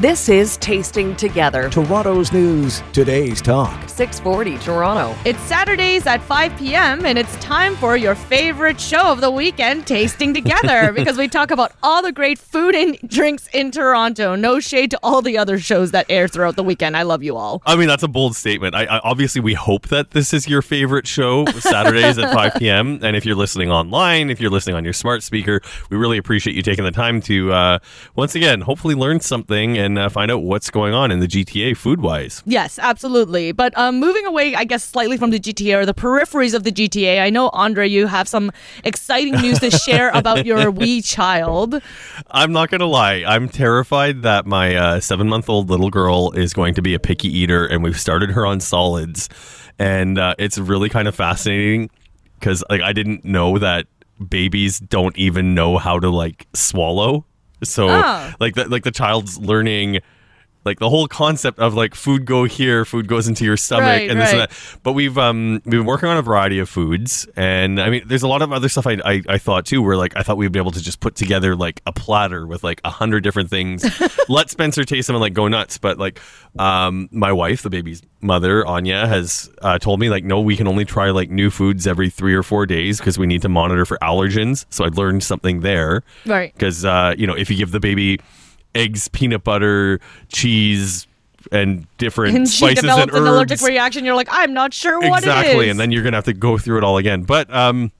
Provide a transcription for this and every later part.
This is Tasting Together. Toronto's news, today's talk. 640 Toronto. It's Saturdays at 5 p.m., and it's time for your favorite show of the weekend, Tasting Together, because we talk about all the great food and drinks in Toronto. No shade to all the other shows that air throughout the weekend. I love you all. I mean, that's a bold statement. I, I obviously we hope that this is your favorite show Saturdays at 5 p.m. And if you're listening online, if you're listening on your smart speaker, we really appreciate you taking the time to uh, once again hopefully learn something and uh, find out what's going on in the GTA food wise. Yes, absolutely. But um, moving away, I guess, slightly from the GTA or the peripheries of the GTA, I know, Andre, you have some exciting news to share about your wee child. I'm not going to lie. I'm terrified that my uh, seven month old little girl is going to be a picky eater, and we've started her on solids. And uh, it's really kind of fascinating because like I didn't know that babies don't even know how to like swallow. So Oh. like the, like the child's learning like the whole concept of like food go here, food goes into your stomach, Right, and this and that. But we've um we've been working on a variety of foods, and I mean, there's a lot of other stuff I, I I thought too, where like I thought we'd be able to just put together like a platter with like a hundred different things, let Spencer taste them and like go nuts. But like um my wife, the baby's mother, Anya, has uh, told me like no, we can only try like new foods every three or four days because we need to monitor for allergens. So I learned something there Right. because uh, you know if you give the baby eggs, peanut butter, cheese, and different And she spices and develops an allergic reaction. You're like, I'm not sure what exactly, it is. and then you're gonna have to go through it all again. But um,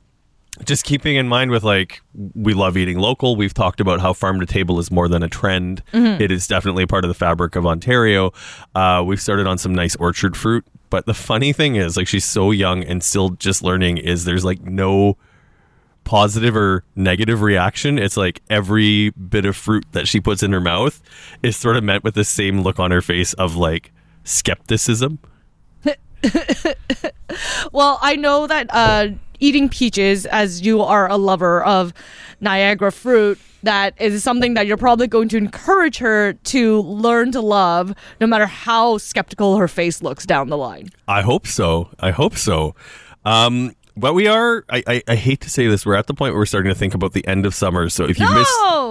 just keeping in mind with like we love eating local. We've talked about how farm to table is more than a trend. Mm-hmm. It is definitely a part of the fabric of Ontario. Uh, we've started on some nice orchard fruit. But the funny thing is, like, she's so young and still just learning. Is there's like no positive or negative reaction. It's like every bit of fruit that she puts in her mouth is sort of met with the same look on her face of like skepticism. Well, I know that uh, eating peaches, as you are a lover of Niagara fruit, that is something that you're probably going to encourage her to learn to love, no matter how skeptical her face looks down the line. I hope so. I hope so. Um, but we are. I, I, I hate to say this. We're at the point where we're starting to think about the end of summer. So if you No!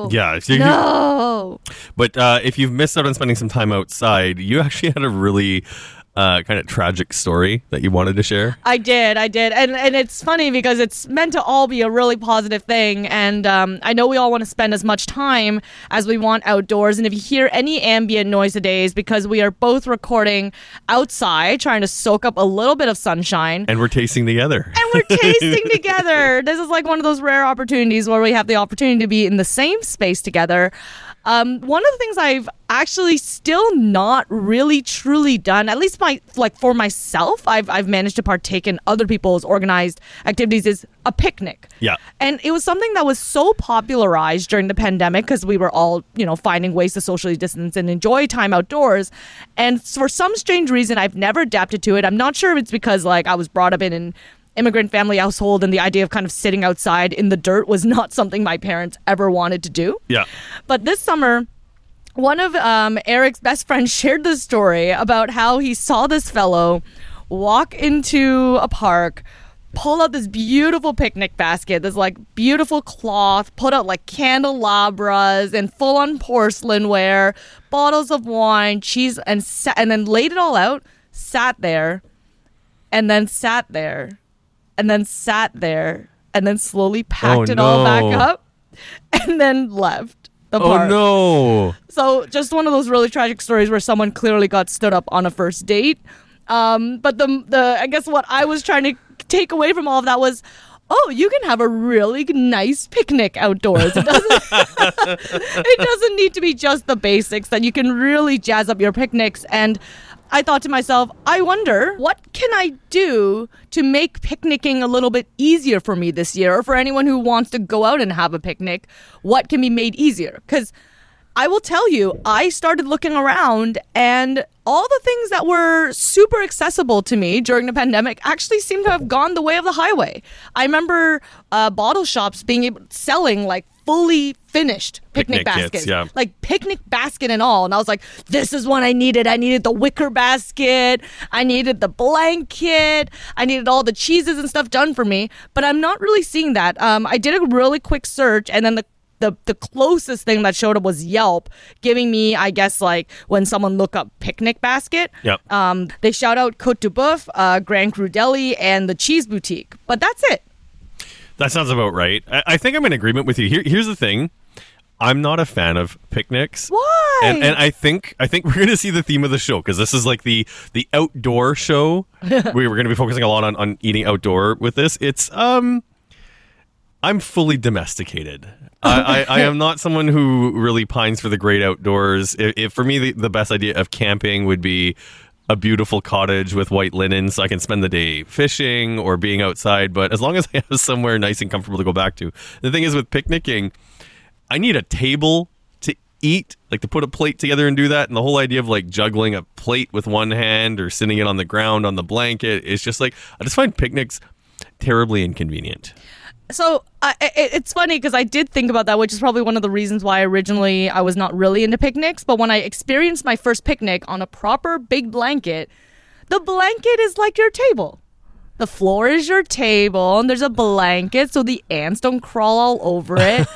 missed, yeah, if you, No. But uh, if you've missed out on spending some time outside, you actually had a really uh, kind of tragic story that you wanted to share. I did, I did, and and it's funny because it's meant to all be a really positive thing, and um, I know we all want to spend as much time as we want outdoors. And if you hear any ambient noise today, is because we are both recording outside, trying to soak up a little bit of sunshine. And we're tasting together. and we're tasting together. This is like one of those rare opportunities where we have the opportunity to be in the same space together. Um, one of the things I've actually still not really truly done, at least my like for myself, I've I've managed to partake in other people's organized activities is a picnic. Yeah. And it was something that was so popularized during the pandemic because we were all, you know, finding ways to socially distance and enjoy time outdoors. And for some strange reason, I've never adapted to it. I'm not sure if it's because like I was brought up in an immigrant family household and the idea of kind of sitting outside in the dirt was not something my parents ever wanted to do. Yeah. But this summer, one of um, Eric's best friends shared this story about how he saw this fellow walk into a park, pull out this beautiful picnic basket, this like beautiful cloth, put out like candelabras and full on porcelainware, bottles of wine, cheese, and sa- and then laid it all out, sat there, and then sat there, and then sat there, and then slowly packed Oh, it all back up, and then left the Oh park. no. So just one of those really tragic stories where someone clearly got stood up on a first date. Um, but the the I guess what I was trying to take away from all of that was, oh, you can have a really nice picnic outdoors. It doesn't it doesn't need to be just the basics. That you can really jazz up your picnics and. I thought to myself, I wonder what can I do to make picnicking a little bit easier for me this year, or for anyone who wants to go out and have a picnic. What can be made easier? Because I will tell you, I started looking around and all the things that were super accessible to me during the pandemic actually seem to have gone the way of the highway. I remember uh, bottle shops being able selling like fully finished picnic, Picnic kits, baskets, yeah. like picnic basket and all. And I was like, this is what I needed. I needed the wicker basket. I needed the blanket. I needed all the cheeses and stuff done for me. But I'm not really seeing that. Um, I did a really quick search, and then the the the closest thing that showed up was Yelp, giving me, I guess, like when someone look up picnic basket. Yep. Um, they shout out Cote de Boeuf, uh, Grand Cru Deli, and the Cheese Boutique, but that's it. That sounds about right. I, I think I'm in agreement with you. Here, here's the thing. I'm not a fan of picnics. Why? And, and I think I think we're going to see the theme of the show because this is like the the outdoor show. we were going to be focusing a lot on, on eating outdoor with this. It's um, I'm fully domesticated. I, I, I am not someone who really pines for the great outdoors. If, if for me the, the best idea of camping would be a beautiful cottage with white linen so I can spend the day fishing or being outside. But as long as I have somewhere nice and comfortable to go back to. The thing is with picnicking, I need a table to eat, like to put a plate together and do that. And the whole idea of like juggling a plate with one hand or sitting it on the ground on the blanket is just like, I just find picnics terribly inconvenient. So it, it's funny because I did think about that, which is probably one of the reasons why originally I was not really into picnics. But when I experienced my first picnic on a proper big blanket, the blanket is like your table. The floor is your table, and there's a blanket so the ants don't crawl all over it.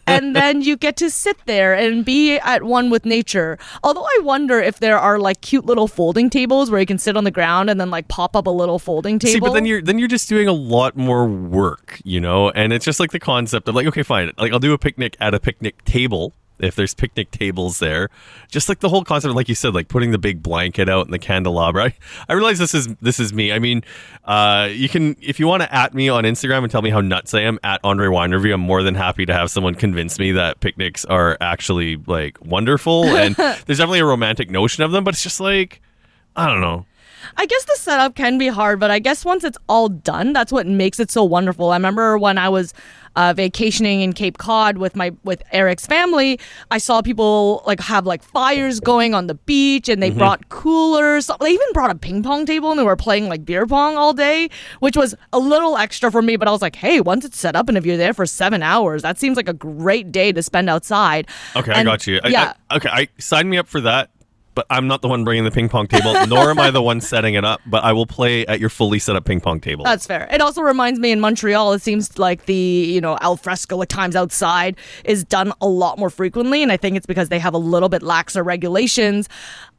and then you get to sit there and be at one with nature. Although I wonder if there are like cute little folding tables where you can sit on the ground and then like pop up a little folding table. See, but then you're then you're just doing a lot more work, you know. And it's just like the concept of like, okay, fine, like I'll do a picnic at a picnic table if there's picnic tables there. Just like the whole concept, like you said, like putting the big blanket out in the candelabra. I, I realize this is this is me. I mean, uh, you can if you want to at me on Instagram and tell me how nuts I am at Andre Wine Review. I'm more than happy to have someone convince me that picnics are actually like wonderful and there's definitely a romantic notion of them, but it's just like I don't know. I guess the setup can be hard, but I guess once it's all done, that's what makes it so wonderful. I remember when I was uh, vacationing in Cape Cod with my with Eric's family, I saw people like have like fires going on the beach, and they brought coolers. They even brought a ping pong table, and they were playing like beer pong all day, which was a little extra for me. But I was like, hey, once it's set up, and if you're there for seven hours, that seems like a great day to spend outside. Okay, I got you. I- yeah. I, okay, I sign me up for that. But I'm not the one bringing the ping pong table, nor am I the one setting it up. But I will play at your fully set up ping pong table. That's fair. It also reminds me in Montreal, it seems like the, you know, al fresco at times outside is done a lot more frequently. And I think it's because they have a little bit laxer regulations.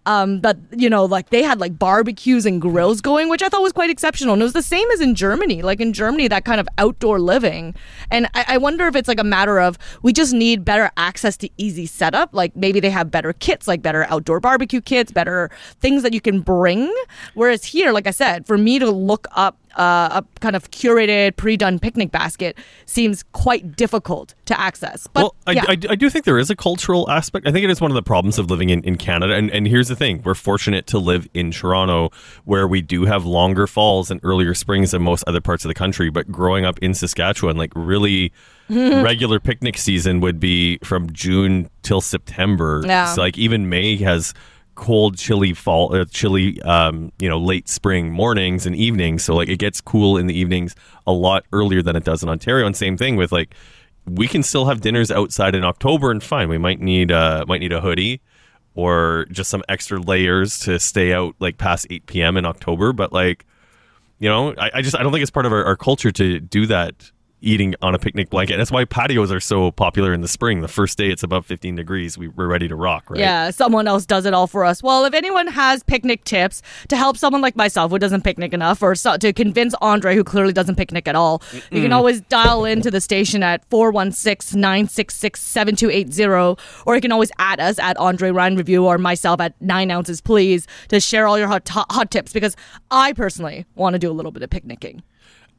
Um, but, you know, like they had like barbecues and grills going, which I thought was quite exceptional. And it was the same as in Germany. Like in Germany, that kind of outdoor living. And I, I wonder if it's like a matter of we just need better access to easy setup. Like maybe they have better kits, like better outdoor barbecue kits, better things that you can bring. Whereas here, like I said, for me to look up uh, a kind of curated, pre-done picnic basket seems quite difficult to access. But well, I, yeah. I, I do think there is a cultural aspect. I think it is one of the problems of living in, in Canada. And, and here's the thing we're fortunate to live in Toronto where we do have longer falls and earlier springs than most other parts of the country. But growing up in Saskatchewan, like really regular picnic season would be from June till September. Yeah. So, like even May has cold chilly fall uh, chilly um you know late spring mornings and evenings. So like it gets cool in the evenings a lot earlier than it does in ontario. And same thing with like we can still have dinners outside in october and fine. We might need uh might need a hoodie or just some extra layers to stay out like past 8 p.m in october. But like you know i, I just i don't think it's part of our, our culture to do that eating on a picnic blanket that's why patios are so popular in the spring the first day it's above 15 degrees we, we're ready to rock right Yeah, someone else does it all for us. Well, if anyone has picnic tips to help someone like myself who doesn't picnic enough, or so, to convince Andre who clearly doesn't picnic at all, you can always dial into the station at 416 966 7280, or you can always add us at Andre Wine Review or myself at 9 ounces, please, to share all your hot, hot, hot tips because I personally want to do a little bit of picnicking.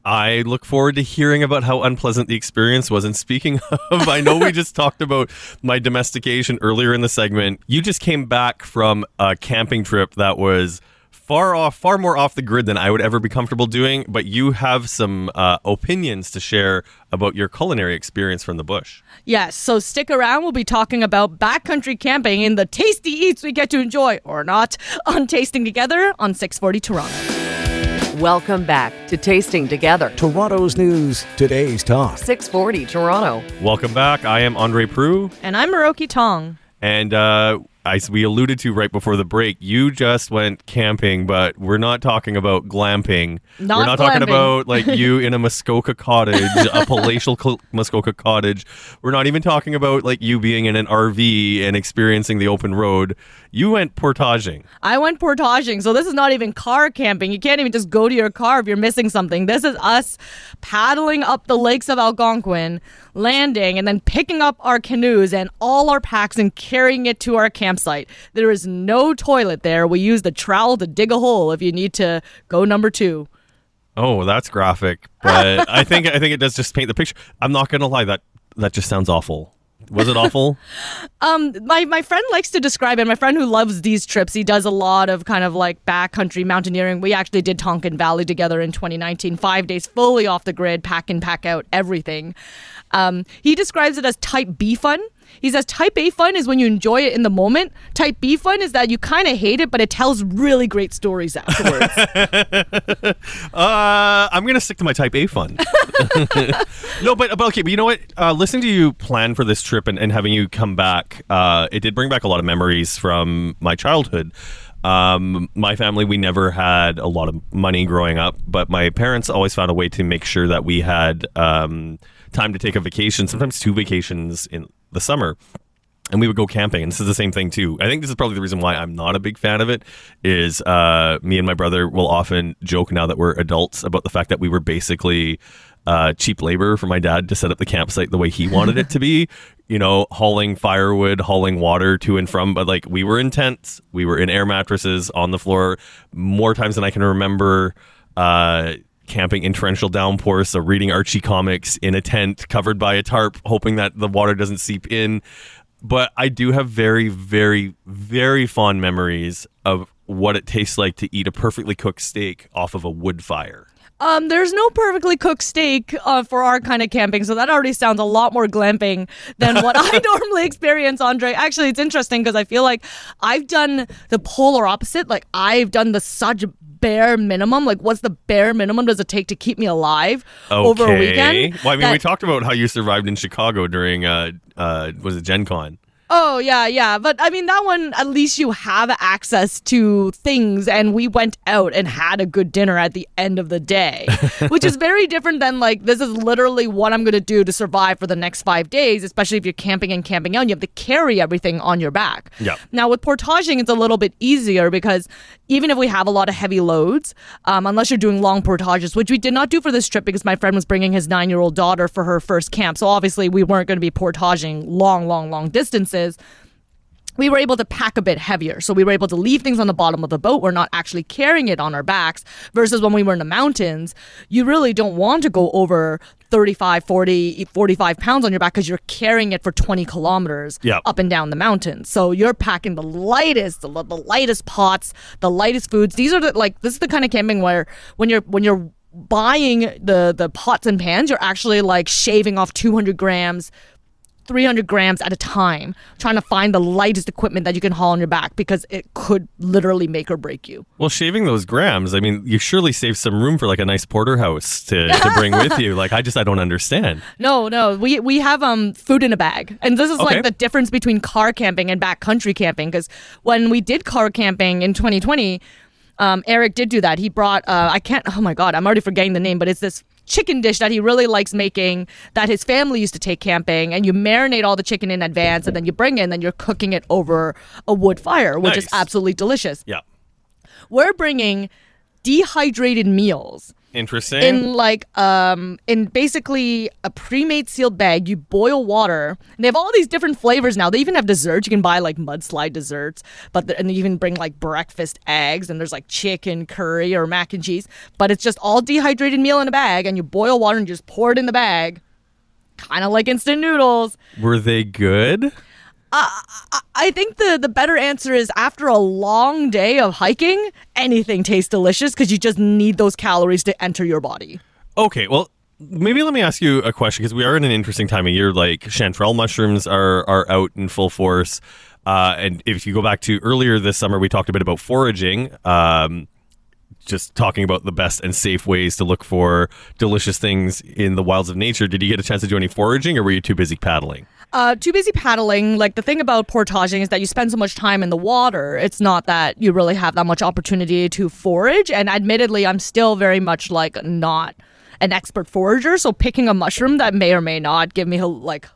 I look forward to hearing about how unpleasant the experience was. And speaking of, I know we just talked about my domestication earlier in the segment. You just came back from a camping trip that was far off, far more off the grid than I would ever be comfortable doing. But you have some uh, opinions to share about your culinary experience from the bush. Yes, so stick around. We'll be talking about backcountry camping and the tasty eats we get to enjoy or not on Tasting Together on 640 Toronto. Welcome back to Tasting Together. Toronto's news, today's talk. 640 Toronto. Welcome back. I am Andre Proulx. And I'm Miroki Tong. And uh, I we alluded to right before the break, you just went camping, but we're not talking about glamping. Not we're not talking about like you in a Muskoka cottage, a palatial cl- Muskoka cottage. We're not even talking about like you being in an RV and experiencing the open road. You went portaging. I went portaging, so this is not even car camping. You can't even just go to your car if you're missing something. This is us paddling up the lakes of Algonquin, landing, and then picking up our canoes and all our packs and carrying it to our campsite. There is no toilet there. We use the trowel to dig a hole if you need to go number two. Oh, that's graphic, but I think I think it does just paint the picture. I'm not gonna lie that that just sounds awful. Was it awful? Um, my my friend likes to describe it. My friend who loves these trips, he does a lot of kind of like backcountry mountaineering. We actually did Tonquin Valley together in 2019, five days fully off the grid, pack in, pack out, everything. Um, he describes it as Type B fun. He says Type A fun is when you enjoy it in the moment. Type B fun is that you kind of hate it, but it tells really great stories afterwards. Uh, I'm gonna stick to my Type A fun. no, but, but okay, but you know what? Uh, listening to you plan for this trip and, and having you come back, uh, it did bring back a lot of memories from my childhood. Um, my family, we never had a lot of money growing up, but my parents always found a way to make sure that we had um, time to take a vacation, sometimes two vacations in the summer and we would go camping and this is the same thing too. I think this is probably the reason why i'm not a big fan of it is uh, me and my brother will often joke now that we're adults about the fact that we were basically uh, cheap labor for my dad to set up the campsite the way he wanted it to be you know hauling firewood hauling water to and from. But like we were in tents we were in air mattresses on the floor more times than i can remember uh, camping in torrential downpours, so reading Archie comics in a tent covered by a tarp, hoping that the water doesn't seep in. But I do have very, very, very fond memories of what it tastes like to eat a perfectly cooked steak off of a wood fire. Um, there's no perfectly cooked steak uh, for our kind of camping, so that already sounds a lot more glamping than what I normally experience, Andre. Actually, it's interesting because I feel like I've done the polar opposite. Like I've done the such bare minimum. Like, what's the bare minimum does it take to keep me alive over a weekend? Well, I mean, we talked about how you survived in Chicago during, uh, uh, was it Gen Con? Oh yeah, yeah. But I mean that one at least you have access to things and we went out and had a good dinner at the end of the day. which is very different than like this is literally what I'm gonna do to survive for the next five days, especially if you're camping and camping out and you have to carry everything on your back. Yeah. Now with portaging it's a little bit easier because even if we have a lot of heavy loads, um, unless you're doing long portages, which we did not do for this trip because my friend was bringing his nine year old daughter for her first camp. So obviously we weren't going to be portaging long, long, long distances. We were able to pack a bit heavier. So we were able to leave things on the bottom of the boat. We're not actually carrying it on our backs. Versus when we were in the mountains, you really don't want to go over 35, 40, 45 pounds on your back because you're carrying it for 20 kilometers Yep. up and down the mountains. So you're packing the lightest, the, the lightest pots, the lightest foods. These are the like this is the kind of camping where when you're when you're buying the the pots and pans, you're actually like shaving off 200 grams. 300 grams at a time, trying to find the lightest equipment that you can haul on your back because it could literally make or break you. Well, shaving those grams, I mean, you surely save some room for like a nice porterhouse to, to bring with you. Like, I just, I don't understand. No, no, we we have um food in a bag, and this is Okay. like the difference between car camping and backcountry camping. Because when we did car camping in 2020, um, Eric did do that. He brought uh, I can't. Oh my god, I'm already forgetting the name, but it's this chicken dish that he really likes making that his family used to take camping and you marinate all the chicken in advance and then you bring it and then you're cooking it over a wood fire which is absolutely delicious Yeah. we're bringing dehydrated meals Interesting. in like um in basically a pre-made sealed bag you boil water and they have all these different flavors now they even have desserts you can buy like mudslide desserts but the, and they even bring like breakfast eggs and there's like chicken curry or mac and cheese but it's just all dehydrated meal in a bag and you boil water and you just pour it in the bag kind of like instant noodles Were they good? I think the the better answer is after a long day of hiking, anything tastes delicious because you just need those calories to enter your body. Okay, well, maybe let me ask you a question because we are in an interesting time of year. Like chanterelle mushrooms are are out in full force, uh, and if you go back to earlier this summer, we talked a bit about foraging. Um, just talking about the best and safe ways to look for delicious things in the wilds of nature. Did you get a chance to do any foraging, or were you too busy paddling? Uh, too busy paddling. Like the thing about portaging is that you spend so much time in the water. It's not that you really have that much opportunity to forage. And admittedly, I'm still very much like not an expert forager. So picking a mushroom that may or may not give me like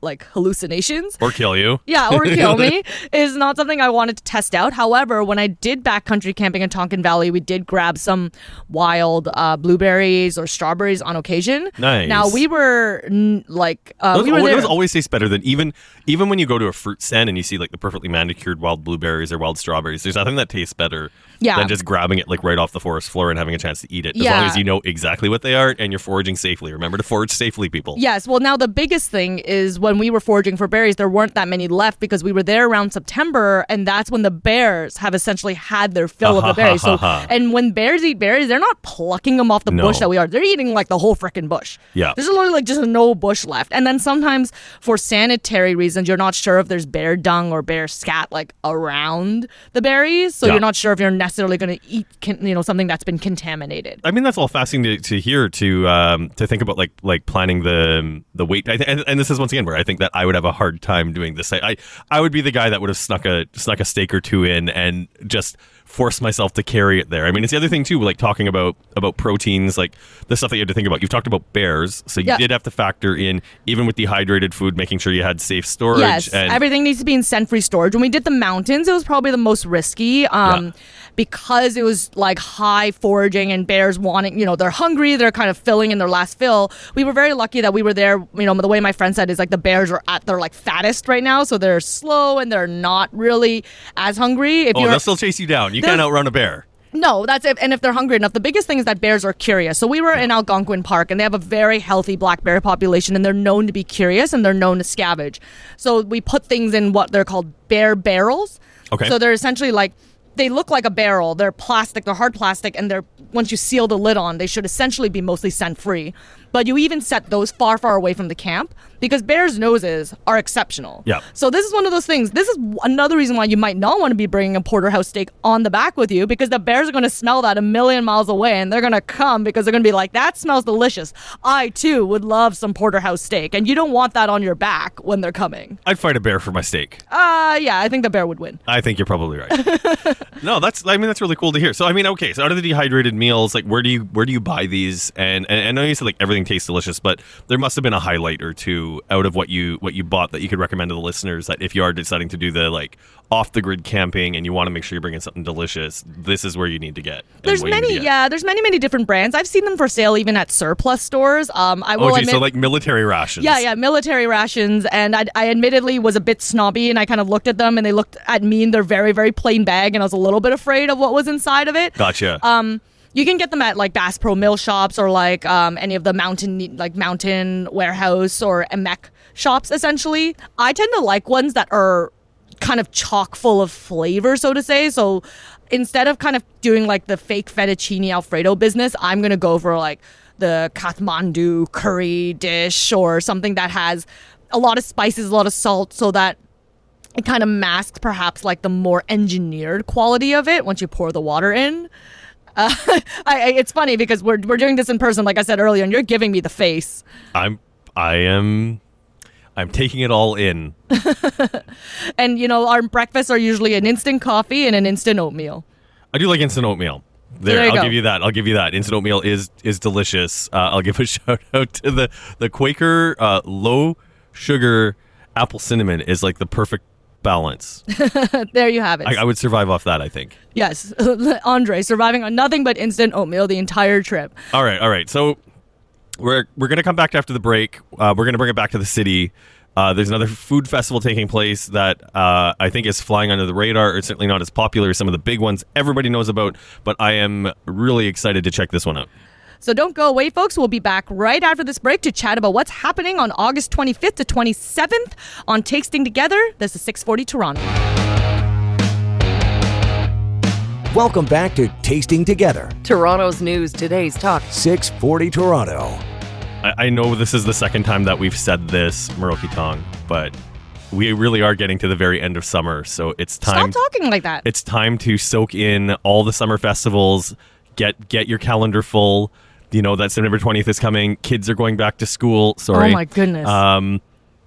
like hallucinations Or kill you. yeah, or kill me is not something I wanted to test out. However, when I did backcountry camping in Tonquin Valley, we did grab some wild uh, blueberries or strawberries on occasion. Nice. Now we were n- like uh, Those, we were those always taste better than even even when you go to a fruit stand and you see like the perfectly manicured wild blueberries or wild strawberries. There's nothing that tastes better Yeah. than just grabbing it like right off the forest floor and having a chance to eat it. As long as you know exactly what they are and you're foraging safely. Remember to forage safely, people. Yes. Well, now the biggest thing is when we were foraging for berries, there weren't that many left because we were there around September, and that's when the bears have essentially had their fill of the berries. So, and when bears eat berries, they're not plucking them off the No. bush that we are. They're eating like the whole freaking bush. Yeah. There's literally like just no bush left. And then sometimes for sanitary reasons, you're not sure if there's bear dung or bear scat like around the berries, so Yeah. you're not sure if you're necessarily going to eat, you know, something that's been contaminated. I mean that's all fascinating to, to hear to um, to think about like like planning the the weight I th- and, and this is once again where I think that I would have a hard time doing this. I, I I would be the guy that would have snuck a snuck a steak or two in and just force myself to carry it there. I mean it's the other thing too like talking about about proteins like the stuff that you had to think about. You've talked about bears, so you did have to factor in even with dehydrated food making sure you had safe storage Yes, and everything needs to be in scent-free storage. When we did the mountains, it was probably the most risky um, Yeah. because it was like high foraging and bears wanting, you know, they're hungry, they're kind of filling in their last fill. We were very lucky that we were there. You know, the way my friend said is like the bears are at their like fattest right now, so they're slow and they're not really as hungry. If Oh, they'll still chase you down. You can't outrun a bear. no, that's it. And if they're hungry enough, the biggest thing is that bears are curious. So we were in Algonquin Park, and they have a very healthy black bear population, and they're known to be curious and they're known to scavenge. So we put things in what they're called bear barrels. Okay. So they're essentially like they look like a barrel. They're plastic. They're hard plastic, and they're once you seal the lid on, they should essentially be mostly scent free. But you even set those far, far away from the camp because bears' noses are exceptional. Yeah. So this is one of those things. This is another reason why you might not want to be bringing a porterhouse steak on the back with you because the bears are going to smell that a million miles away and they're going to come because they're going to be like, "That smells delicious. I too would love some porterhouse steak." And you don't want that on your back when they're coming. I'd fight a bear for my steak. Uh yeah, I think the bear would win. I think you're probably right. no, that's I mean that's really cool to hear. So I mean, okay, so out of the dehydrated meals, like where do you where do you buy these? And, and I know you said like everything tastes delicious, but there must have been a highlight or two out of what you what you bought that you could recommend to the listeners that if you are deciding to do the like off the grid camping and you want to make sure you're bringing something delicious, this is where you need to get. There's what you need many, get. yeah. There's many, many different brands. I've seen them for sale even at surplus stores. Um, I will Oh, geez, admit, so like military rations. Yeah, yeah, military rations. And I, I admittedly was a bit snobby and I kind of looked at them and they looked at me in their very, very plain bag and I was a little bit afraid of what was inside of it. Gotcha. Um, you can get them at like Bass Pro Mill shops or like um, any of the mountain like Mountain Warehouse or MEC shops. Essentially, I tend to like ones that are kind of chock full of flavor, so to say. So instead of kind of doing like the fake fettuccine Alfredo business, I'm gonna go for like the Kathmandu curry dish or something that has a lot of spices, a lot of salt, so that it kind of masks perhaps like the more engineered quality of it once you pour the water in. Uh, I, I, it's funny because we're we're doing this in person, like I said earlier, and you're giving me the face. I'm I am I'm taking it all in. And you know, our breakfasts are usually an instant coffee and an instant oatmeal. I do like instant oatmeal. There, There I'll go. give you that. I'll give you that. Instant oatmeal is is delicious. Uh, I'll give a shout out to the the Quaker uh, low sugar apple cinnamon is like the perfect balance. There you have it. I, I would survive off that. I think. yes, Andre surviving on nothing but instant oatmeal the entire trip. All right, all right. So we're we're gonna come back after the break. Uh, we're gonna bring it back to the city. Uh, there's another food festival taking place that uh, I think is flying under the radar. It's certainly not as popular as some of the big ones everybody knows about, but I am really excited to check this one out. So don't go away, folks. We'll be back right after this break to chat about what's happening on August 25th to 27th on Tasting Together. This is 640 Toronto. Welcome back to Tasting Together, Toronto's news, today's talk. 640 Toronto. I, I know this is the second time that we've said this, Miroki Tong, but we really are getting to the very end of summer, so it's time. Stop talking like that. It's time to soak in all the summer festivals. Get get your calendar full. You know that September twentieth is coming. Kids are going back to school. Sorry. Oh my goodness. Um,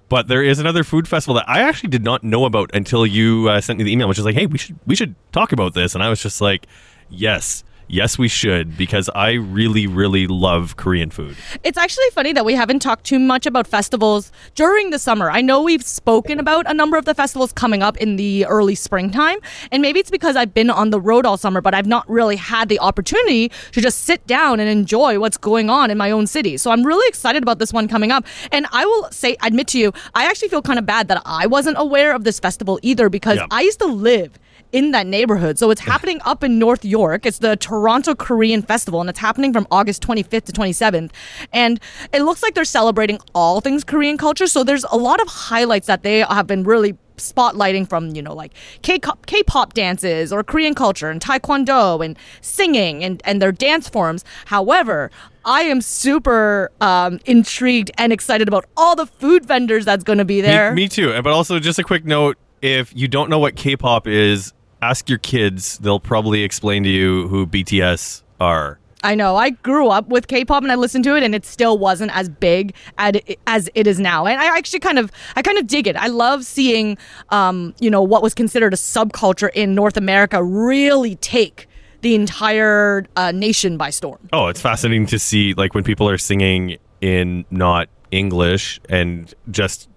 But there is another food festival that I actually did not know about until you uh, sent me the email, which is like, "Hey, we should we should talk about this." And I was just like, "Yes, yes, we should," because I really, really love Korean food. It's actually funny that we haven't talked too much about festivals during the summer. I know we've spoken about a number of the festivals coming up in the early springtime, and maybe it's because I've been on the road all summer, but I've not really had the opportunity to just sit down and enjoy what's going on in my own city. So I'm really excited about this one coming up. And I will say, admit to you, I actually feel kind of bad that I wasn't aware of this festival either because Yeah. I used to live in that neighborhood. So it's happening up in North York. It's the Toronto Korean Festival, and it's happening from August 25th to 27th. And it looks like they're celebrating all things Korean culture. So there's a lot of highlights that they have been really spotlighting from you know like K-pop, K-pop dances or Korean culture and taekwondo and singing and and their dance forms. However, I am super um, intrigued and excited about all the food vendors that's going to be there. Me, me too. But also, just a quick note: if you don't know what K-pop is, ask your kids. They'll probably explain to you who BTS are. I know. I grew up with K-pop and I listened to it, and it still wasn't as big as it is now. And I actually kind of, I kind of dig it. I love seeing, um, you know, what was considered a subculture in North America really take the entire uh, nation by storm. Oh, it's fascinating to see like when people are singing in not English and just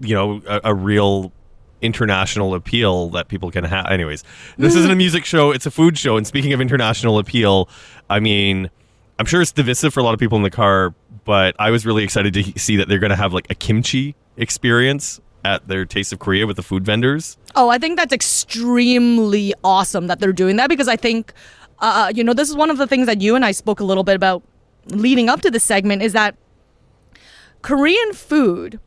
you know a, a real international appeal that people can have. Anyways, this isn't a music show; it's a food show. And speaking of international appeal, I mean, I'm sure it's divisive for a lot of people in the car, but I was really excited to see that they're going to have like a kimchi experience at their Taste of Korea with the food vendors. Oh, I think that's extremely awesome that they're doing that because I think, uh, you know, this is one of the things that you and I spoke a little bit about leading up to this segment is that Korean food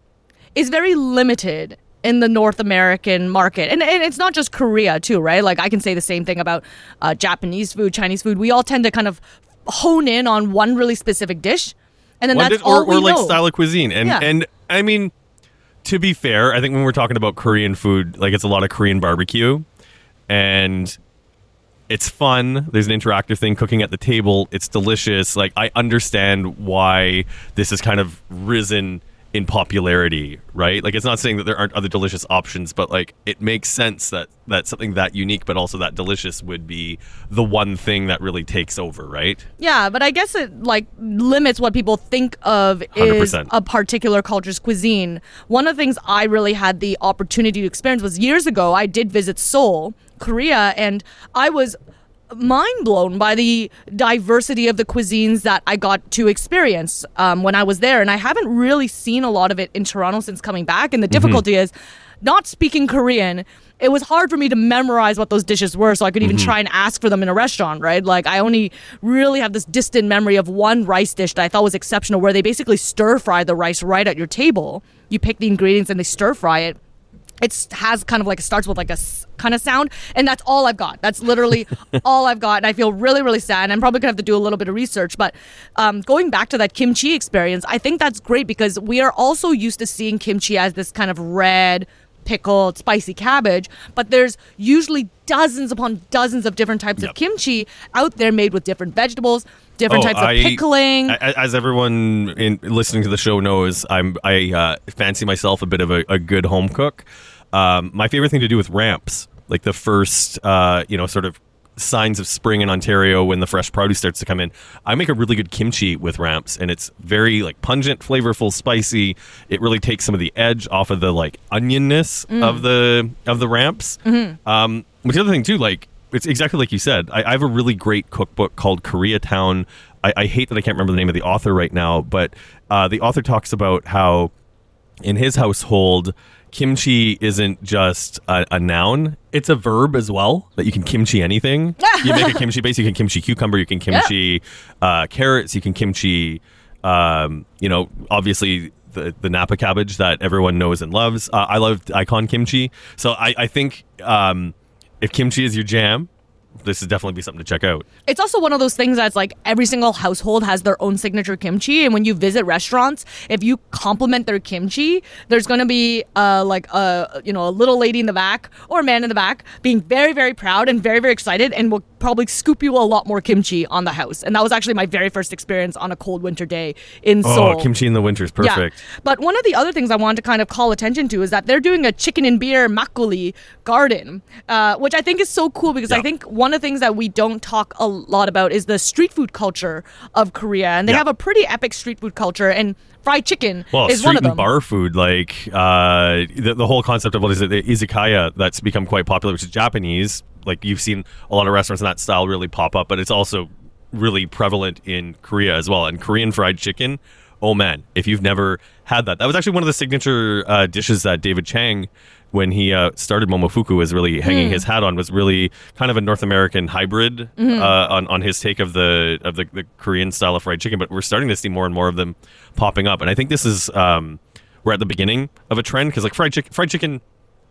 is very limited in the North American market. And, and it's not just Korea, too, right? Like, I can say the same thing about uh, Japanese food, Chinese food. We all tend to kind of hone in on one really specific dish. And then One that's dish- or, all we or like know. style of cuisine. And Yeah. and I mean, to be fair, I think when we're talking about Korean food, like it's a lot of Korean barbecue, and it's fun. There's an interactive thing cooking at the table. It's delicious. Like I understand why this has kind of risen in popularity, right? Like it's not saying that there aren't other delicious options, but like it makes sense that that something that unique but also that delicious would be the one thing that really takes over, right? Yeah, but I guess it like limits what people think of is 100%. a particular culture's cuisine. One of the things I really had the opportunity to experience was years ago. I did visit Seoul, Korea, and I was mind blown by the diversity of the cuisines that I got to experience um, when I was there. And I haven't really seen a lot of it in Toronto since coming back. And the difficulty is not speaking Korean. It was hard for me to memorize what those dishes were so I could even try and ask for them in a restaurant, right? Like, I only really have this distant memory of one rice dish that I thought was exceptional where they basically stir fry the rice right at your table. You pick the ingredients and they stir fry it it has kind of like it starts with like a s- kind of sound and that's all i've got that's literally all i've got and i feel really really sad and i'm probably gonna have to do a little bit of research but um, going back to that kimchi experience i think that's great because we are also used to seeing kimchi as this kind of red pickled spicy cabbage but there's usually dozens upon dozens of different types Yep. of kimchi out there made with different vegetables different Oh, types I- of pickling a- As everyone in listening to the show knows, I'm I uh, fancy myself a bit of a, a good home cook. Um, my favorite thing to do with ramps, like the first, uh, you know, sort of signs of spring in Ontario when the fresh produce starts to come in. I make a really good kimchi with ramps, and it's very like pungent, flavorful, spicy. It really takes some of the edge off of the like onionness of the of the ramps. Um, but the other thing too, like it's exactly like you said. I, I have a really great cookbook called Koreatown. I, I hate that I can't remember the name of the author right now, but uh, the author talks about how in his household, kimchi isn't just a, a noun; it's a verb as well. That you can kimchi anything. you make a kimchi base. You can kimchi cucumber. You can kimchi uh, carrots. You can kimchi. Um, you know, obviously the the napa cabbage that everyone knows and loves. Uh, I love icon kimchi. So I, I think um, if kimchi is your jam, this would definitely be something to check out. it's also one of those things that's like every single household has their own signature kimchi and when you visit restaurants if you compliment their kimchi there's going to be uh, like a you know a little lady in the back or a man in the back being very very proud and very very excited and will probably scoop you a lot more kimchi on the house. And that was actually my very first experience on a cold winter day in Seoul. Oh, kimchi in the winter is perfect. Yeah. But one of the other things I wanted to kind of call attention to is that they're doing a chicken and beer makgeolli garden, uh, which I think is so cool because Yeah. I think one of the things that we don't talk a lot about is the street food culture of Korea. And they Yeah. have a pretty epic street food culture. And fried chicken Well, is one of them. and bar food, like uh, the, the whole concept of what is it, the izakaya, that's become quite popular, which is Japanese. Like you've seen a lot of restaurants in that style really pop up, but it's also really prevalent in Korea as well. And Korean fried chicken, oh man, if you've never had that, that was actually one of the signature uh, dishes that David Chang, when he uh, started Momofuku, was really hanging his hat on. Was really kind of a North American hybrid uh, on on his take of the of the, the Korean style of fried chicken. But we're starting to see more and more of them popping up, and I think this is um, we're at the beginning of a trend because like fried chicken, fried chicken.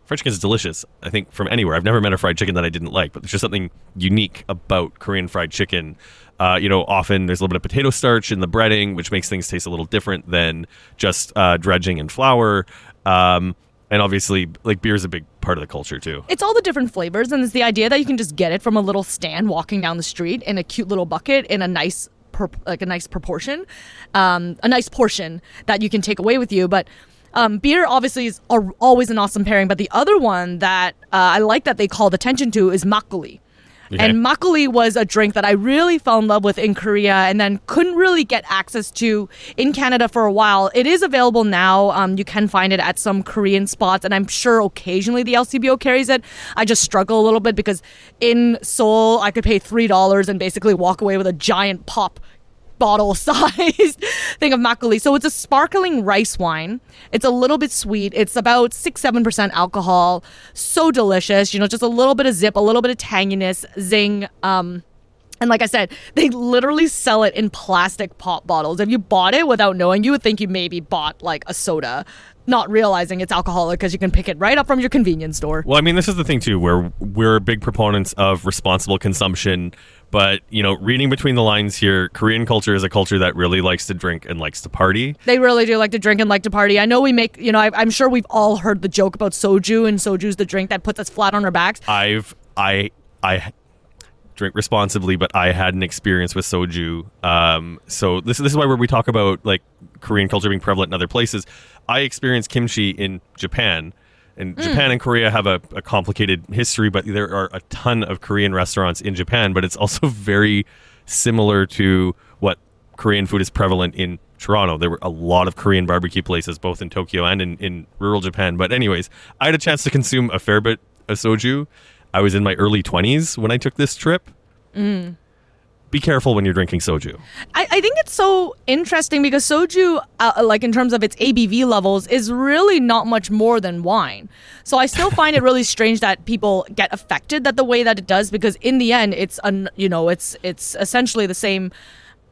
Fried chicken is delicious. I think from anywhere. I've never met a fried chicken that I didn't like, but there's just something unique about Korean fried chicken. Uh, you know, often there's a little bit of potato starch in the breading, which makes things taste a little different than just uh, dredging and flour. Um, and obviously, like beer is a big part of the culture too. It's all the different flavors, and it's the idea that you can just get it from a little stand walking down the street in a cute little bucket in a nice, like a nice proportion, um, a nice portion that you can take away with you. But um, beer obviously is always an awesome pairing. But the other one that uh, I like that they called attention to is makgeolli. Okay. And makgeolli was a drink that I really fell in love with in Korea and then couldn't really get access to in Canada for a while. It is available now. Um, you can find it at some Korean spots, and I'm sure occasionally the LCBO carries it. I just struggle a little bit because in Seoul, I could pay $3 and basically walk away with a giant pop bottle sized thing of makgeolli. So it's a sparkling rice wine. It's a little bit sweet. It's about six, seven percent alcohol. So delicious. You know, just a little bit of zip, a little bit of tanginess, zing. Um, and like I said, they literally sell it in plastic pop bottles. If you bought it without knowing, you would think you maybe bought like a soda, not realizing it's alcoholic because you can pick it right up from your convenience store. Well, I mean, this is the thing too, where we're big proponents of responsible consumption. But you know, reading between the lines here, Korean culture is a culture that really likes to drink and likes to party. They really do like to drink and like to party. I know we make, you know, I, I'm sure we've all heard the joke about soju, and soju's the drink that puts us flat on our backs. I've I I drink responsibly, but I had an experience with soju. Um, so this this is why where we talk about like Korean culture being prevalent in other places. I experienced kimchi in Japan. And mm. Japan and Korea have a, a complicated history, but there are a ton of Korean restaurants in Japan. But it's also very similar to what Korean food is prevalent in Toronto. There were a lot of Korean barbecue places, both in Tokyo and in, in rural Japan. But, anyways, I had a chance to consume a fair bit of soju. I was in my early 20s when I took this trip. Mm. Be careful when you're drinking soju. I, I think it's so interesting because soju, uh, like in terms of its ABV levels, is really not much more than wine. So I still find it really strange that people get affected that the way that it does because in the end, it's un, you know it's it's essentially the same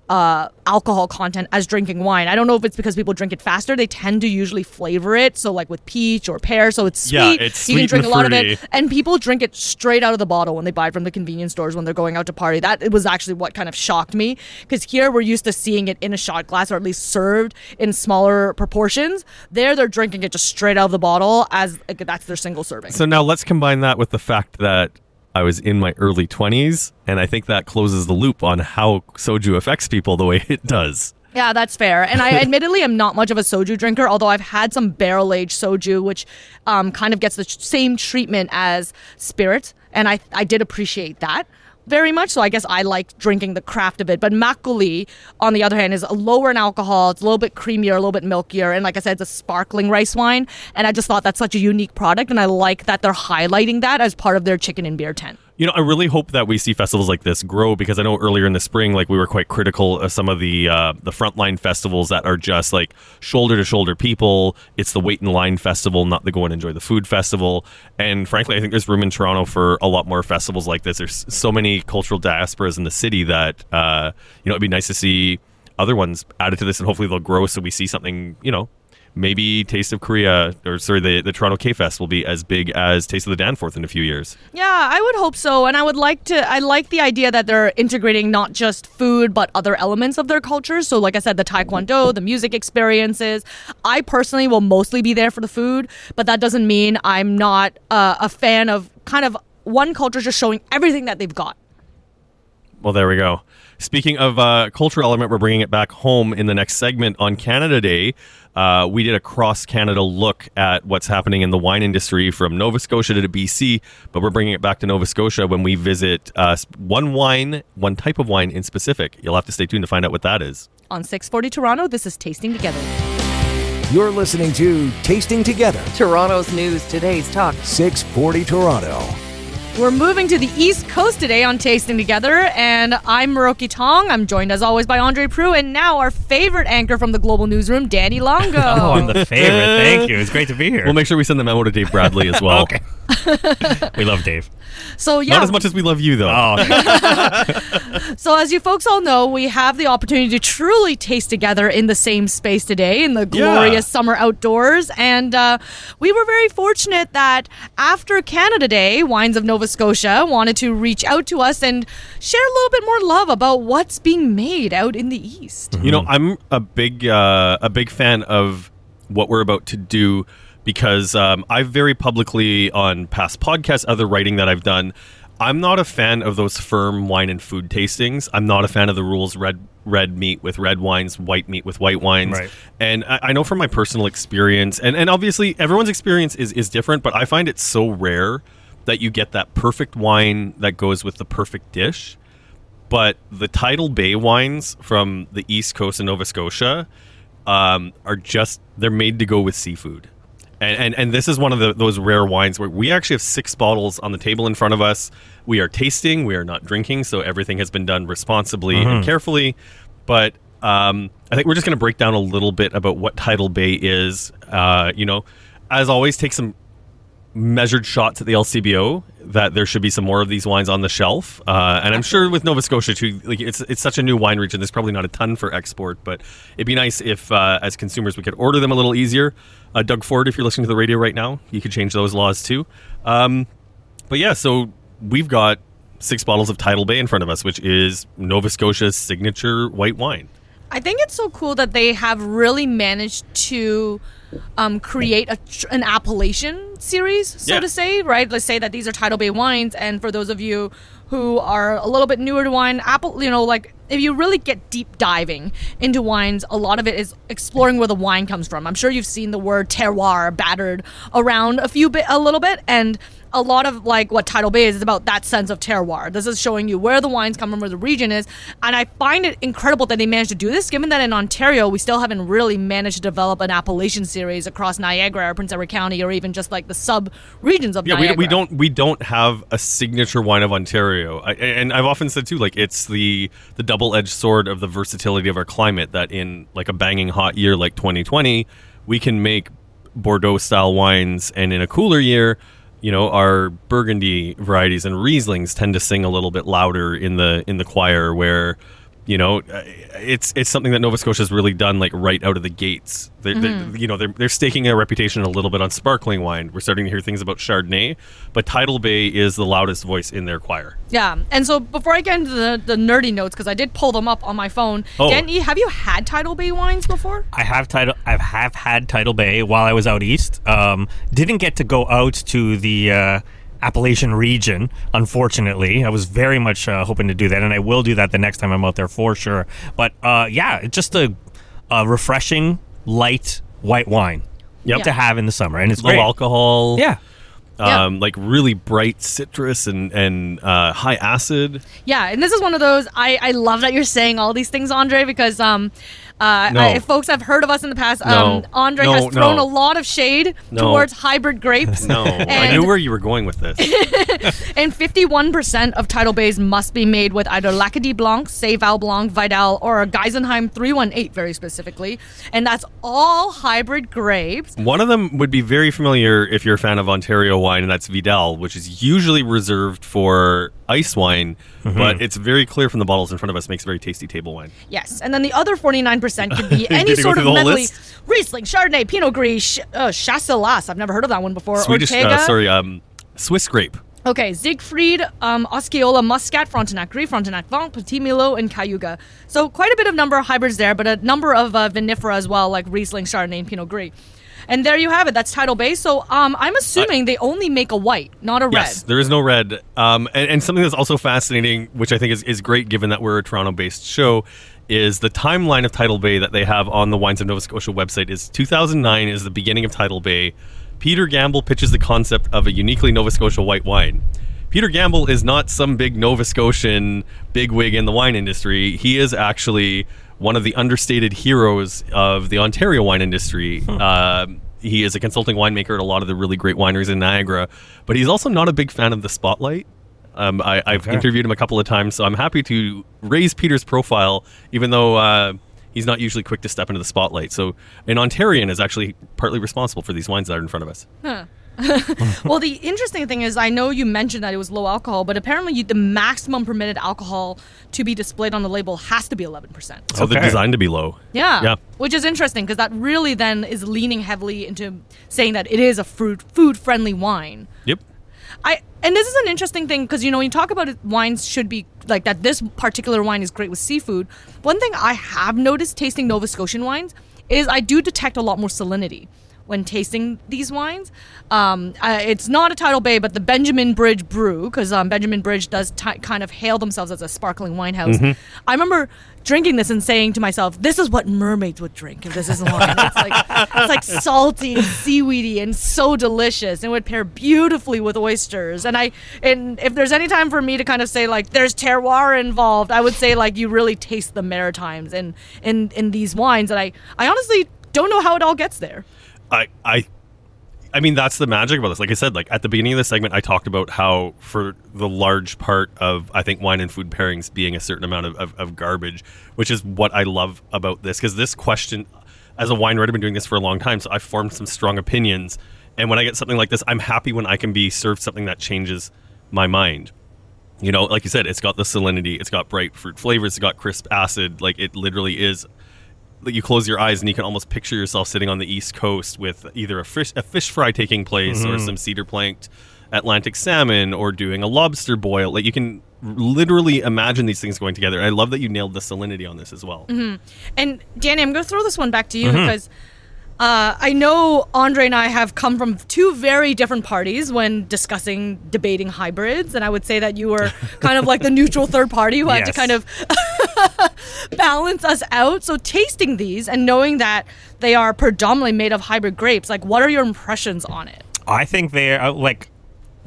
uh, alcohol content as drinking wine. I don't know if it's because people drink it faster. They tend to usually flavor it, so like with peach or pear, so it's sweet. Yeah, it's you can drink a lot of it, and people drink it straight out of the bottle when they buy it from the convenience stores when they're going out to party. That it was actually what kind of shocked me because here we're used to seeing it in a shot glass or at least served in smaller proportions. There, they're drinking it just straight out of the bottle as like, that's their single serving. So now let's combine that with the fact that I was in my early 20s, and I think that closes the loop on how soju affects people the way it does. Yeah, that's fair. And I admittedly am not much of a soju drinker, although I've had some barrel aged soju, which um, kind of gets the same treatment as spirit. And I, I did appreciate that very much. So I guess I like drinking the craft of it. But makgeolli, on the other hand, is lower in alcohol. It's a little bit creamier, a little bit milkier. And like I said, it's a sparkling rice wine. And I just thought that's such a unique product. And I like that they're highlighting that as part of their chicken and beer tent. You know, I really hope that we see festivals like this grow because I know earlier in the spring, like we were quite critical of some of the uh, the frontline festivals that are just like shoulder to shoulder people. It's the wait in line festival, not the go and enjoy the food festival. And frankly, I think there's room in Toronto for a lot more festivals like this. There's so many cultural diasporas in the city that uh, you know it'd be nice to see other ones added to this, and hopefully they'll grow so we see something. You know, maybe Taste of Korea or sorry, the the Toronto K Fest will be as big as Taste of the Danforth in a few years. Yeah, I would hope so. And I would like to, I like the idea that they're integrating not just food, but other elements of their culture. So, like I said, the Taekwondo, the music experiences. I personally will mostly be there for the food, but that doesn't mean I'm not uh, a fan of kind of one culture just showing everything that they've got. Well, there we go. Speaking of uh, cultural element, we're bringing it back home in the next segment on Canada Day. Uh, we did a cross Canada look at what's happening in the wine industry from Nova Scotia to BC, but we're bringing it back to Nova Scotia when we visit uh, one wine, one type of wine in specific. You'll have to stay tuned to find out what that is. On 640 Toronto, this is Tasting Together. You're listening to Tasting Together, Toronto's news, today's talk. 640 Toronto. We're moving to the East Coast today on Tasting Together, and I'm Miroki Tong. I'm joined as always by Andre Proulx, and now our favorite anchor from the Global Newsroom, Danny Longo. Oh, I'm the favorite. Thank you. It's great to be here. We'll make sure we send the memo to Dave Bradley as well. okay. we love Dave. So yeah, Not as much as we love you, though. Oh. So, as you folks all know, we have the opportunity to truly taste together in the same space today in the glorious Yeah. summer outdoors. And uh, we were very fortunate that after Canada Day, Wines of Nova Scotia wanted to reach out to us and share a little bit more love about what's being made out in the East. You know, I'm a big uh, a big fan of what we're about to do because um, I've very publicly on past podcasts, other writing that I've done. I'm not a fan of those firm wine and food tastings. I'm not a fan of the rules red red meat with red wines, white meat with white wines. Right. And I, I know from my personal experience, and, and obviously everyone's experience is, is different, but I find it so rare that you get that perfect wine that goes with the perfect dish but the Tidal Bay wines from the east coast of Nova Scotia um, are just they're made to go with seafood. And, and, and this is one of the, those rare wines where we actually have six bottles on the table in front of us. We are tasting, we are not drinking, so everything has been done responsibly and carefully. But um, I think we're just going to break down a little bit about what Tidal Bay is. Uh, you know, as always, take some measured shots at the LCBO that there should be some more of these wines on the shelf. Uh, and I'm sure with Nova Scotia too, like it's it's such a new wine region. There's probably not a ton for export, but it'd be nice if uh, as consumers we could order them a little easier. Uh, Doug Ford, if you're listening to the radio right now, you could change those laws too. Um, but yeah, so we've got six bottles of Tidal Bay in front of us, which is Nova Scotia's signature white wine. I think it's so cool that they have really managed to um, create a, tr- an appellation series, so Yeah. to say, right? Let's say that these are Tidal Bay wines, and for those of you who are a little bit newer to wine, apple, you know, like if you really get deep diving into wines, a lot of it is exploring where the wine comes from. I'm sure you've seen the word terroir battered around a few bit, a little bit, and a lot of like what Tidal Bay is is about that sense of terroir. This is showing you where the wines come from, where the region is, and I find it incredible that they managed to do this. Given that in Ontario we still haven't really managed to develop an appellation series across Niagara or Prince Edward County, or even just like the sub regions of Yeah, we, we don't we don't have a signature wine of Ontario, I, and I've often said too, like it's the the double edged sword of the versatility of our climate. That in like a banging hot year like 2020, we can make Bordeaux style wines, and in a cooler year, you know, our Burgundy varieties and Rieslings tend to sing a little bit louder in the in the choir, where you know, uh, it's it's something that Nova Scotia's really done like right out of the gates. They're, they're, you know, they're, they're staking a reputation a little bit on sparkling wine. We're starting to hear things about Chardonnay, but Tidal Bay is the loudest voice in their choir. Yeah, and so before I get into the, the nerdy notes, because I did pull them up on my phone, Oh. Danny, have you had Tidal Bay wines before? I have title. I have had Tidal Bay while I was out east. Um, didn't get to go out to the uh, Appalachian region, unfortunately. I was very much uh, hoping to do that, and I will do that the next time I'm out there for sure. But uh, yeah, just a, a refreshing, light white wine Yep. to have in the summer, and it's Low great. alcohol. Yeah. Yeah. Um, like really bright citrus and and uh, high acid. Yeah, and this is one of those. I, I love that you're saying all these things, Andre, because um, uh, No. I, if folks have heard of us in the past, No. um, Andre No, has thrown a lot of shade towards hybrid grapes. No, I knew where you were going with this. And 51% of Tidal Bays must be made with either L'Acadie Blanc, Val Blanc, Vidal, or a Geisenheim 318, very specifically. And that's all hybrid grapes. One of them would be very familiar if you're a fan of Ontario wine, and that's Vidal, which is usually reserved for ice wine, but it's very clear from the bottles in front of us makes a very tasty table wine. Yes. And then the other 49% could be any Did he go sort of the whole medley. Riesling, Chardonnay, Pinot Gris, Ch- uh, Chasselas. I've never heard of that one before. Swedish, Ortega. uh, sorry, um, Swiss grape. Okay, Siegfried, um, Osceola, Muscat, Frontenac Gris, Frontenac Blanc, Petit Milo, and Cayuga. So quite a bit of number of hybrids there, but a number of uh, vinifera as well, like Riesling, Chardonnay, and Pinot Gris. And there you have it. That's Tidal Bay. So um, I'm assuming they only make a white, not a Yes, red. there is no red. Um, and, and something that's also fascinating, which I think is, is great given that we're a Toronto based show, is the timeline of Tidal Bay that they have on the Wines of Nova Scotia website is 2009 is the beginning of Tidal Bay. Peter Gamble pitches the concept of a uniquely Nova Scotia white wine. Peter Gamble is not some big Nova Scotian bigwig in the wine industry. He is actually one of the understated heroes of the Ontario wine industry. Uh, he is a consulting winemaker at a lot of the really great wineries in Niagara, but he's also not a big fan of the spotlight. Um, I, I've interviewed him a couple of times, so I'm happy to raise Peter's profile, even though uh, he's not usually quick to step into the spotlight. So, an Ontarian is actually partly responsible for these wines that are in front of us. Well, the interesting thing is, I know you mentioned that it was low alcohol, but apparently you, the maximum permitted alcohol to be displayed on the label has to be 11%. So they're designed to be low. Yeah. Yeah. Which is interesting because that really then is leaning heavily into saying that it is a fruit food friendly wine. Yep. I and this is an interesting thing because you know when you talk about it, wines should be like that. This particular wine is great with seafood. One thing I have noticed tasting Nova Scotian wines is I do detect a lot more salinity when tasting these wines. Um, uh, it's not a Tidal Bay, but the Benjamin Bridge Brut, because um, Benjamin Bridge does ti kind of hail themselves as a sparkling wine house. I remember drinking this and saying to myself, "This is what mermaids would drink if this is wine." it's like it's like salty and seaweedy and so delicious, and would pair beautifully with oysters. And I and if there's any time for me to kind of say like there's terroir involved, I would say like you really taste the Maritimes in in in these wines, and I I honestly don't know how it all gets there. I, I, I mean, that's the magic about this. Like I said, like at the beginning of the segment, I talked about how for the large part of I think wine and food pairings being a certain amount of, of, of garbage, which is what I love about this. Because this question, as a wine writer, I've been doing this for a long time, so I've formed some strong opinions. And when I get something like this, I'm happy when I can be served something that changes my mind. You know, like you said, it's got the salinity, it's got bright fruit flavors, it's got crisp acid. Like it literally is you close your eyes and you can almost picture yourself sitting on the east coast with either a fish a fish fry taking place or mm-hmm. some cedar planked Atlantic salmon or doing a lobster boil. Like you can literally imagine these things going together. And I love that you nailed the salinity on this as well. Mm-hmm. And Danny, I'm going to throw this one back to you mm-hmm. because uh, I know Andre and I have come from two very different parties when discussing debating hybrids, and I would say that you were kind of like the neutral third party who had to kind of balance us out. So tasting these and knowing that they are predominantly made of hybrid grapes, like what are your impressions on it? I think they're uh, like,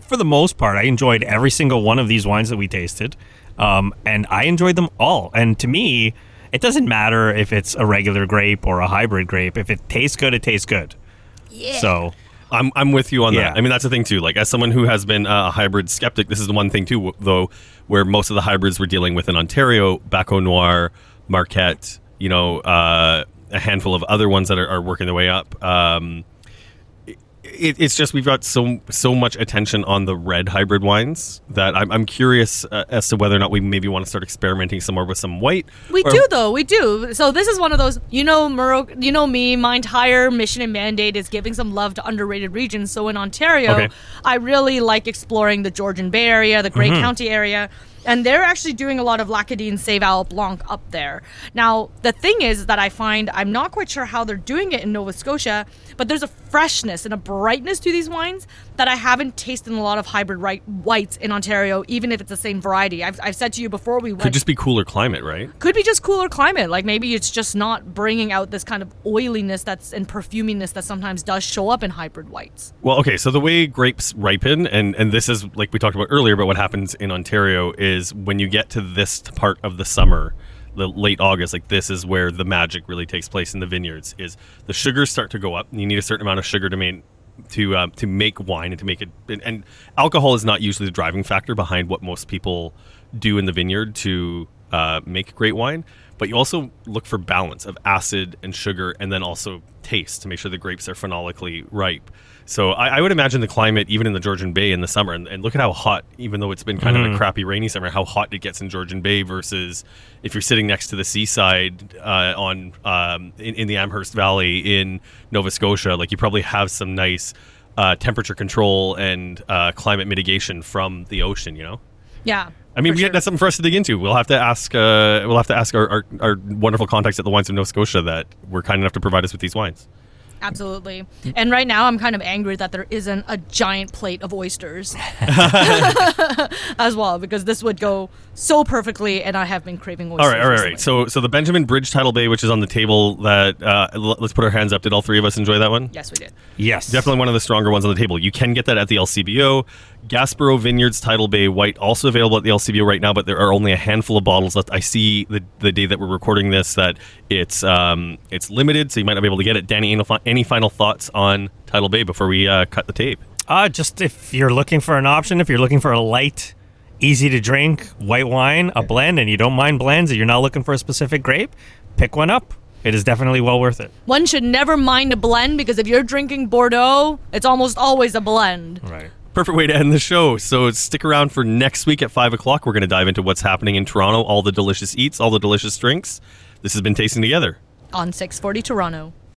for the most part, I enjoyed every single one of these wines that we tasted, um, and I enjoyed them all. And to me, it doesn't matter if it's a regular grape or a hybrid grape. If it tastes good, it tastes good. Yeah. So I'm, I'm with you on Yeah. that. I mean, that's the thing too. Like, as someone who has been a hybrid skeptic, this is the one thing too, though, where most of the hybrids we're dealing with in Ontario, Baco Noir, Marquette, you know, uh, a handful of other ones that are, are working their way up. Um, it, it's just we've got so so much attention on the red hybrid wines that I'm, I'm curious uh, as to whether or not we maybe want to start experimenting somewhere with some white. We or- do though, we do. So this is one of those, you know, Murrow, you know me. My entire mission and mandate is giving some love to underrated regions. So in Ontario, Okay. I really like exploring the Georgian Bay area, the Grey County area, and they're actually doing a lot of Lacadine Seyval Blanc up there. Now the thing is that I find I'm not quite sure how they're doing it in Nova Scotia, but there's a freshness and a brightness to these wines that I haven't tasted in a lot of hybrid right, whites in Ontario, even if it's the same variety. I've, I've said to you before we went Could just be cooler climate, right? could be just cooler climate. Like maybe it's just not bringing out this kind of oiliness that's and perfuminess that sometimes does show up in hybrid whites. Well, okay, so the way grapes ripen, and, and this is like we talked about earlier, but what happens in Ontario is when you get to this part of the summer, the late August, like this is where the magic really takes place in the vineyards. Is the sugars start to go up, and you need a certain amount of sugar to make to uh, to make wine and to make it. And, and alcohol is not usually the driving factor behind what most people do in the vineyard to uh, make great wine. But you also look for balance of acid and sugar, and then also taste to make sure the grapes are phenolically ripe. So I, I would imagine the climate, even in the Georgian Bay in the summer, and, and look at how hot, even though it's been kind of a crappy rainy summer, how hot it gets in Georgian Bay versus if you're sitting next to the seaside uh, on um, in, in the Amherst Valley in Nova Scotia. Like you probably have some nice uh, temperature control and uh, climate mitigation from the ocean. You know. Yeah. I mean, we, sure. that's something for us to dig into. We'll have to ask. Uh, we'll have to ask our, our, our wonderful contacts at the Wines of Nova Scotia that were kind enough to provide us with these wines. Absolutely. And right now, I'm kind of angry that there isn't a giant plate of oysters as well, because this would go so perfectly, and I have been craving oysters. All right, all right, all right. So, so the Benjamin Bridge Tidal Bay, which is on the table, that uh, l- let's put our hands up. Did all three of us enjoy that one? yes, we did. Yes. Definitely one of the stronger ones on the table. You can get that at the LCBO. Gaspereau Vineyards Tidal Bay White also available at the LCBO right now, but there are only a handful of bottles left. I see the, the day that we're recording this that it's um, it's limited, so you might not be able to get it. Danny, any, any final thoughts on Tidal Bay before we uh, cut the tape? Uh, just if you're looking for an option, if you're looking for a light, easy to drink white wine, a blend, and you don't mind blends, and you're not looking for a specific grape, pick one up. It is definitely well worth it. One should never mind a blend because if you're drinking Bordeaux, it's almost always a blend. Right. Perfect way to end the show. So stick around for next week at 5 o'clock. We're going to dive into what's happening in Toronto, all the delicious eats, all the delicious drinks. This has been Tasting Together. On 640 Toronto.